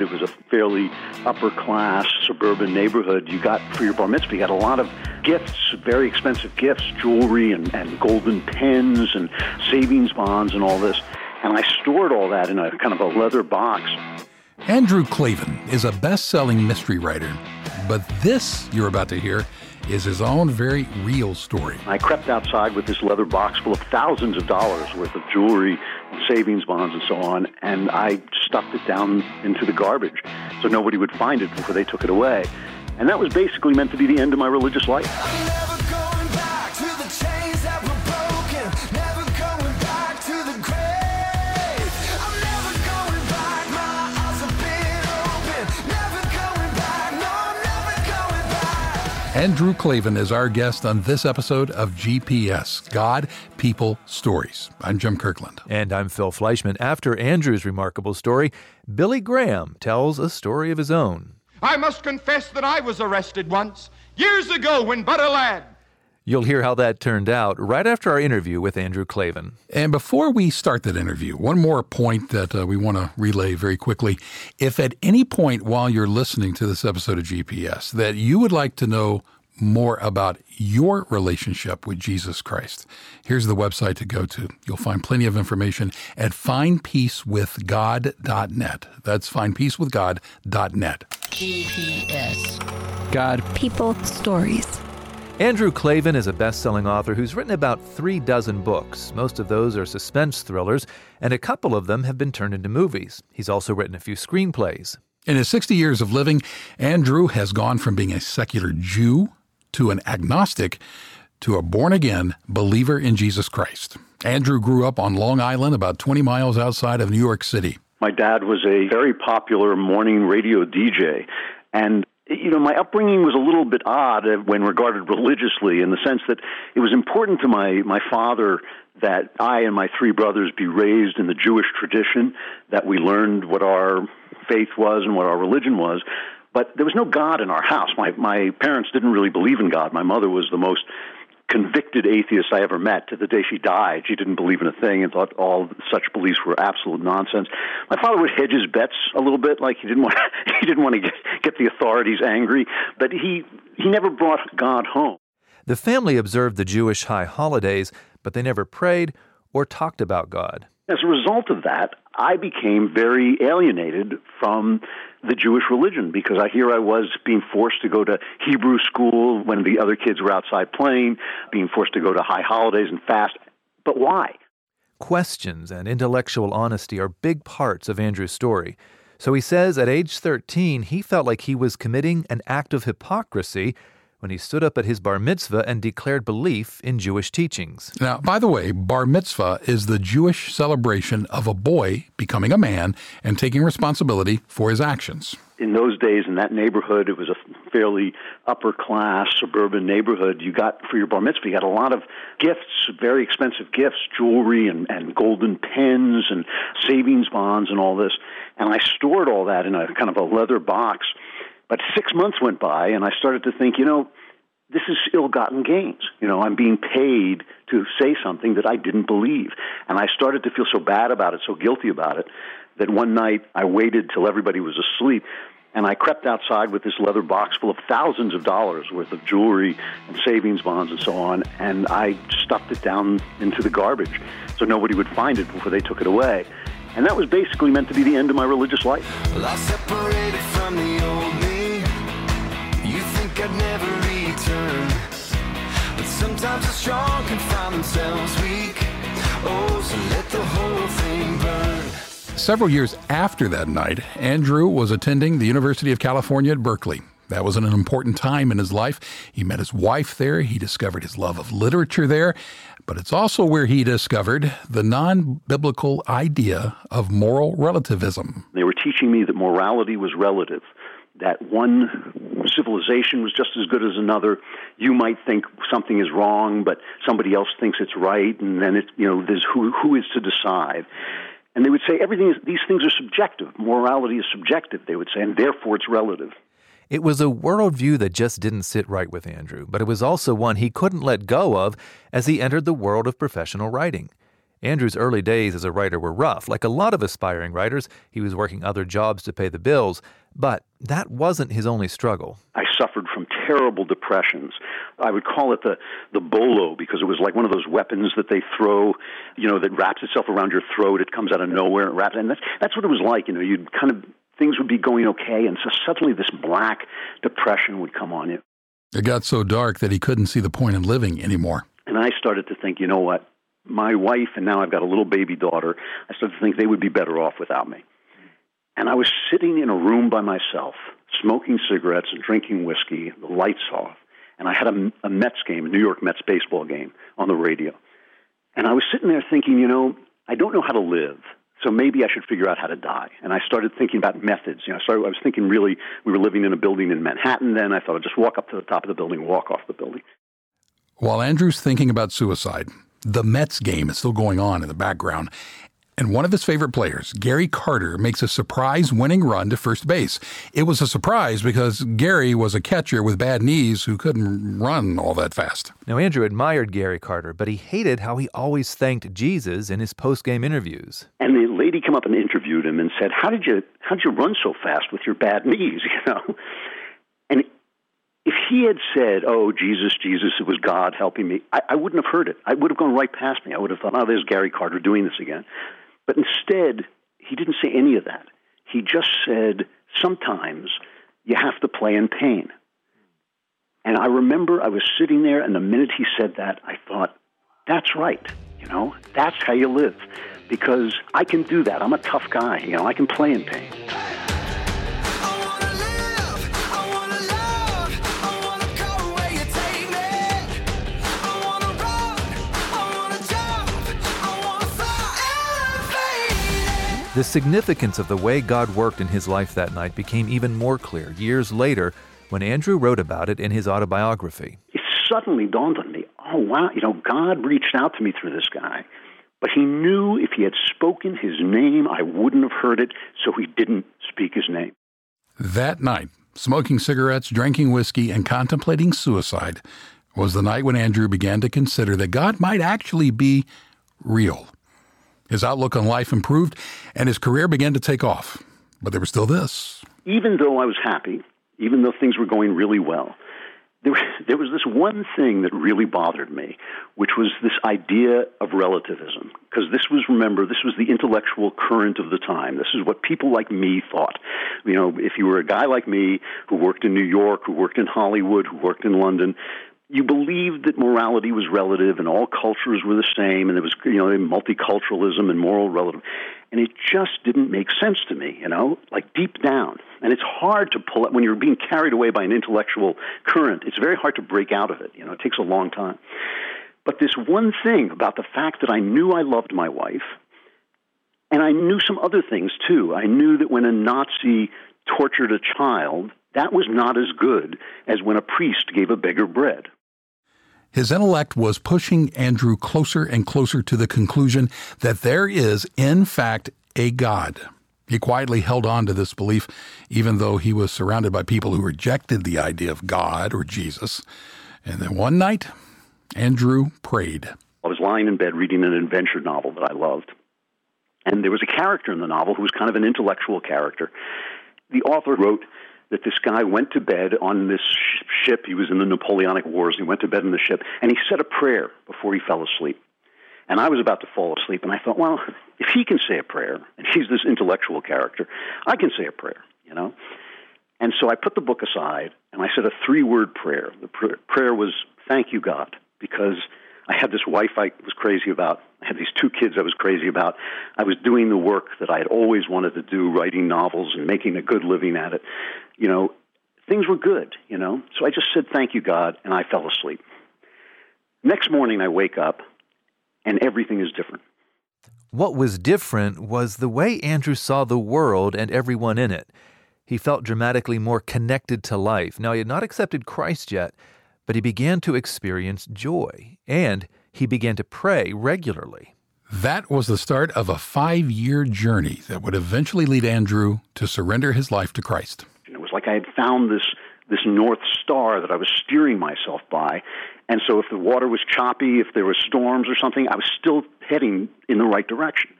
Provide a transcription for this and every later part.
it was a fairly upper class suburban neighborhood. You got for your bar mitzvah, you got a lot of gifts, very expensive gifts, jewelry and, and golden pens and savings bonds and all this. And I stored all that in a kind of a leather box. Andrew Klavan is a best selling mystery writer, but this you're about to hear is his own very real story. I crept outside with this leather box full of thousands of dollars worth of jewelry, savings bonds, and so on, and I stuffed it down into the garbage so nobody would find it before they took it away. And that was basically meant to be the end of my religious life. Andrew Klavan is our guest on this episode of GPS God, People, Stories. I'm Jim Kirkland. And I'm Phil Fleischman. After Andrew's remarkable story, Billy Graham tells a story of his own. I must confess that I was arrested once, years ago when but a lad. You'll hear how that turned out right after our interview with Andrew Klavan. And before we start that interview, one more point that uh, we want to relay very quickly. If at any point while you're listening to this episode of GPS that you would like to know more about your relationship with Jesus Christ, here's the website to go to. You'll find plenty of information at findpeacewithgod.net. That's findpeacewithgod.net. GPS. God. People. Stories. Andrew Klavan is a best selling author who's written about three dozen books. Most of those are suspense thrillers, and a couple of them have been turned into movies. He's also written a few screenplays. In his 60 years of living, Andrew has gone from being a secular Jew to an agnostic to a born again believer in Jesus Christ. Andrew grew up on Long Island, about 20 miles outside of New York City. My dad was a very popular morning radio DJ, and you know, my upbringing was a little bit odd when regarded religiously, in the sense that it was important to my my father that I and my three brothers be raised in the Jewish tradition, that we learned what our faith was and what our religion was. But there was no God in our house. My my parents didn't really believe in God. My mother was the most convicted atheist I ever met. To the day she died, she didn't believe in a thing and thought all such beliefs were absolute nonsense. My father would hedge his bets a little bit, like he didn't want he didn't want to get, get the authorities angry, but he he never brought God home. The family observed the Jewish high holidays, but they never prayed or talked about God. As a result of that, I became very alienated from the Jewish religion because I here I was being forced to go to Hebrew school when the other kids were outside playing, being forced to go to high holidays and fast. But why? Questions and intellectual honesty are big parts of Andrew's story. So he says at age 13, he felt like he was committing an act of hypocrisy when he stood up at his bar mitzvah and declared belief in Jewish teachings. Now, by the way, bar mitzvah is the Jewish celebration of a boy becoming a man and taking responsibility for his actions. In those days, in that neighborhood, it was a fairly upper class suburban neighborhood. You got for your bar mitzvah, you got a lot of gifts, very expensive gifts, jewelry and, and golden pens and savings bonds and all this. And I stored all that in a kind of a leather box but six months went by, and I started to think, you know, this is ill-gotten gains. You know, I'm being paid to say something that I didn't believe, and I started to feel so bad about it, so guilty about it, that one night I waited till everybody was asleep, and I crept outside with this leather box full of thousands of dollars worth of jewelry and savings bonds and so on, and I stuffed it down into the garbage so nobody would find it before they took it away. And that was basically meant to be the end of my religious life. Well, I'd never return. But sometimes the strong can find themselves weak. Oh, so let the whole thing burn. Several years after that night, Andrew was attending the University of California at Berkeley. That was an important time in his life. He met his wife there. He discovered his love of literature there. But it's also where he discovered the non biblical idea of moral relativism. They were teaching me that morality was relative that one civilization was just as good as another. You might think something is wrong, but somebody else thinks it's right, and then it's you know there's who who is to decide. And they would say everything is these things are subjective. Morality is subjective. They would say, and therefore it's relative. It was a worldview that just didn't sit right with Andrew, but it was also one he couldn't let go of as he entered the world of professional writing. Andrew's early days as a writer were rough. Like a lot of aspiring writers, he was working other jobs to pay the bills. But that wasn't his only struggle. I suffered from terrible depressions. I would call it the, the bolo because it was like one of those weapons that they throw, you know, that wraps itself around your throat. It comes out of nowhere and wraps. And that's, that's what it was like. You know, you'd kind of, things would be going okay. And so suddenly this black depression would come on you. It got so dark that he couldn't see the point in living anymore. And I started to think, you know what? My wife and now I've got a little baby daughter. I started to think they would be better off without me. And I was sitting in a room by myself, smoking cigarettes and drinking whiskey, the lights off. And I had a, a Mets game, a New York Mets baseball game on the radio. And I was sitting there thinking, you know, I don't know how to live. So maybe I should figure out how to die. And I started thinking about methods. You know, so I was thinking really, we were living in a building in Manhattan then. I thought I'd just walk up to the top of the building, walk off the building. While Andrew's thinking about suicide, the Mets game is still going on in the background, and one of his favorite players, Gary Carter, makes a surprise winning run to first base. It was a surprise because Gary was a catcher with bad knees who couldn't run all that fast. Now, Andrew admired Gary Carter, but he hated how he always thanked Jesus in his post game interviews. And the lady came up and interviewed him and said, How did you how did you run so fast with your bad knees? You know? And if he had said, "Oh, Jesus, Jesus, it was God helping me," I, I wouldn't have heard it. I would have gone right past me. I would have thought, "Oh, there's Gary Carter doing this again." But instead, he didn't say any of that. He just said, sometimes you have to play in pain. And I remember I was sitting there, and the minute he said that, I thought, that's right. You know, that's how you live. Because I can do that. I'm a tough guy. You know, I can play in pain. The significance of the way God worked in his life that night became even more clear years later when Andrew wrote about it in his autobiography. It suddenly dawned on me oh, wow, you know, God reached out to me through this guy. But he knew if he had spoken his name, I wouldn't have heard it, so he didn't speak his name. That night, smoking cigarettes, drinking whiskey, and contemplating suicide was the night when Andrew began to consider that God might actually be real. His outlook on life improved, and his career began to take off. But there was still this. Even though I was happy, even though things were going really well, there, there was this one thing that really bothered me, which was this idea of relativism. Because this was, remember, this was the intellectual current of the time. This is what people like me thought. You know, if you were a guy like me who worked in New York, who worked in Hollywood, who worked in London, you believed that morality was relative and all cultures were the same and there was you know multiculturalism and moral relative. And it just didn't make sense to me you know like deep down. And it's hard to pull it when you're being carried away by an intellectual current it's very hard to break out of it you know it takes a long time. But this one thing about the fact that I knew I loved my wife and I knew some other things too. I knew that when a Nazi tortured a child that was not as good as when a priest gave a beggar bread. His intellect was pushing Andrew closer and closer to the conclusion that there is, in fact, a God. He quietly held on to this belief, even though he was surrounded by people who rejected the idea of God or Jesus. And then one night, Andrew prayed. I was lying in bed reading an adventure novel that I loved. And there was a character in the novel who was kind of an intellectual character. The author wrote that this guy went to bed on this ship. He was in the Napoleonic Wars. He went to bed in the ship, and he said a prayer before he fell asleep. And I was about to fall asleep, and I thought, well, if he can say a prayer, and he's this intellectual character, I can say a prayer, you know? And so I put the book aside, and I said a three word prayer. The pr- prayer was, Thank you, God, because I had this wife I was crazy about. I had these two kids I was crazy about. I was doing the work that I had always wanted to do, writing novels and making a good living at it. You know, things were good, you know. So I just said, Thank you, God, and I fell asleep. Next morning, I wake up, and everything is different. What was different was the way Andrew saw the world and everyone in it. He felt dramatically more connected to life. Now, he had not accepted Christ yet but he began to experience joy and he began to pray regularly. That was the start of a five year journey that would eventually lead Andrew to surrender his life to Christ. Like I had found this, this North Star that I was steering myself by, And so if the water was choppy, if there were storms or something, I was still heading in the right direction.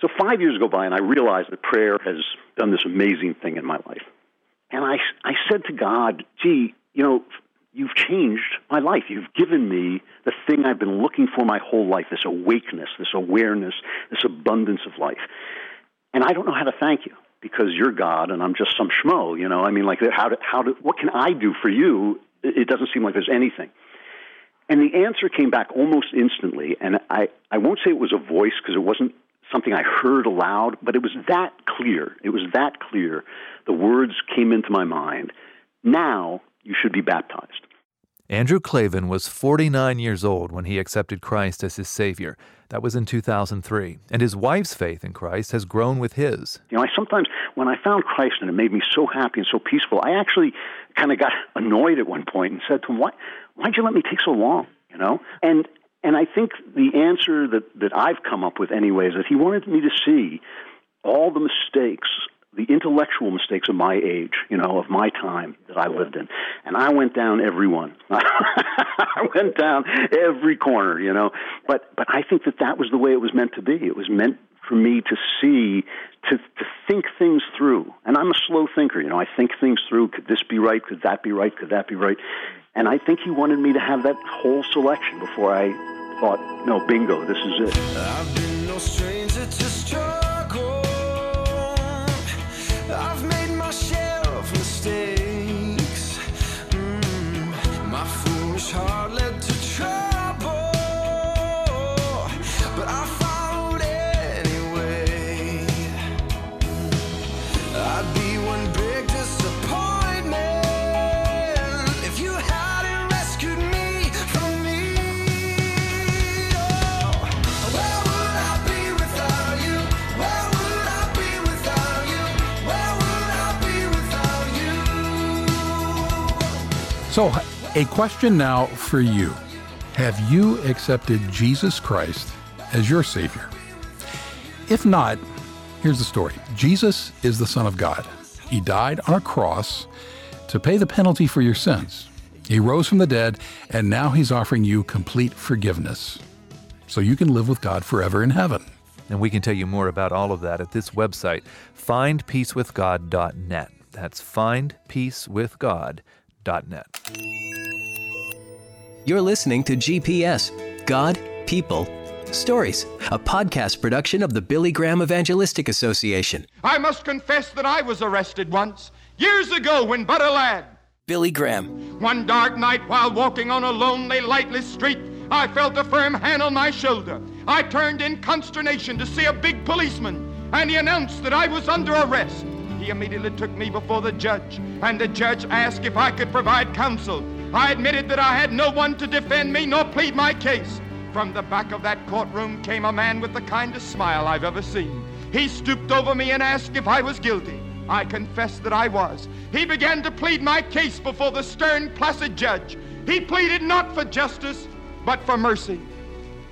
So five years go by, and I realized that prayer has done this amazing thing in my life. And I, I said to God, gee, you know, you've changed my life. You've given me the thing I've been looking for my whole life this awakeness, this awareness, this abundance of life. And I don't know how to thank you because you're God and I'm just some schmo, you know. I mean, like, how do, how do, what can I do for you? It doesn't seem like there's anything. And the answer came back almost instantly. And I, I won't say it was a voice because it wasn't something I heard aloud, but it was that clear. It was that clear. The words came into my mind. Now you should be baptized. Andrew Klavan was 49 years old when he accepted Christ as his Savior. That was in 2003. And his wife's faith in Christ has grown with his. You know, I sometimes, when I found Christ and it made me so happy and so peaceful, I actually kind of got annoyed at one point and said to him, Why, why'd you let me take so long? You know? And, and I think the answer that, that I've come up with, anyway, is that he wanted me to see all the mistakes the intellectual mistakes of my age, you know, of my time that I lived in. And I went down every one. I went down every corner, you know. But but I think that that was the way it was meant to be. It was meant for me to see, to to think things through. And I'm a slow thinker, you know. I think things through. Could this be right? Could that be right? Could that be right? And I think he wanted me to have that whole selection before I thought, no, bingo, this is it. I've made So, a question now for you Have you accepted Jesus Christ as your Savior? If not, here's the story Jesus is the Son of God. He died on a cross to pay the penalty for your sins. He rose from the dead, and now he's offering you complete forgiveness so you can live with God forever in heaven. And we can tell you more about all of that at this website, findpeacewithgod.net. That's findpeacewithgod.net. You're listening to GPS God, People, Stories, a podcast production of the Billy Graham Evangelistic Association. I must confess that I was arrested once, years ago when but a lad. Billy Graham. One dark night while walking on a lonely, lightless street, I felt a firm hand on my shoulder. I turned in consternation to see a big policeman, and he announced that I was under arrest. He immediately took me before the judge, and the judge asked if I could provide counsel. I admitted that I had no one to defend me nor plead my case. From the back of that courtroom came a man with the kindest smile I've ever seen. He stooped over me and asked if I was guilty. I confessed that I was. He began to plead my case before the stern, placid judge. He pleaded not for justice, but for mercy.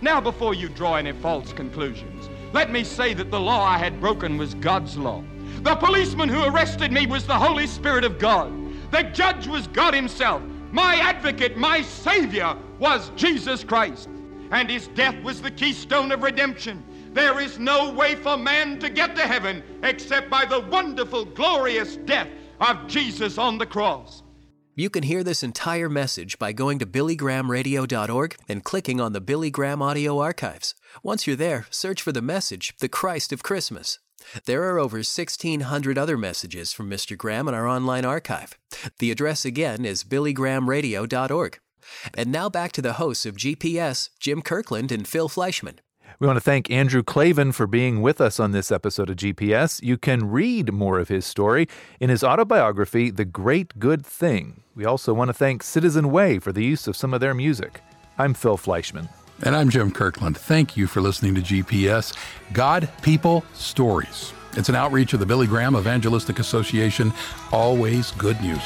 Now, before you draw any false conclusions, let me say that the law I had broken was God's law. The policeman who arrested me was the Holy Spirit of God. The judge was God Himself. My advocate, my Savior, was Jesus Christ. And His death was the keystone of redemption. There is no way for man to get to heaven except by the wonderful, glorious death of Jesus on the cross. You can hear this entire message by going to billygrahamradio.org and clicking on the Billy Graham Audio Archives. Once you're there, search for the message, The Christ of Christmas. There are over 1,600 other messages from Mr. Graham in our online archive. The address again is billygrahamradio.org. And now back to the hosts of GPS, Jim Kirkland and Phil Fleischman. We want to thank Andrew Klavan for being with us on this episode of GPS. You can read more of his story in his autobiography, The Great Good Thing. We also want to thank Citizen Way for the use of some of their music. I'm Phil Fleischman. And I'm Jim Kirkland. Thank you for listening to GPS God, People, Stories. It's an outreach of the Billy Graham Evangelistic Association. Always good news.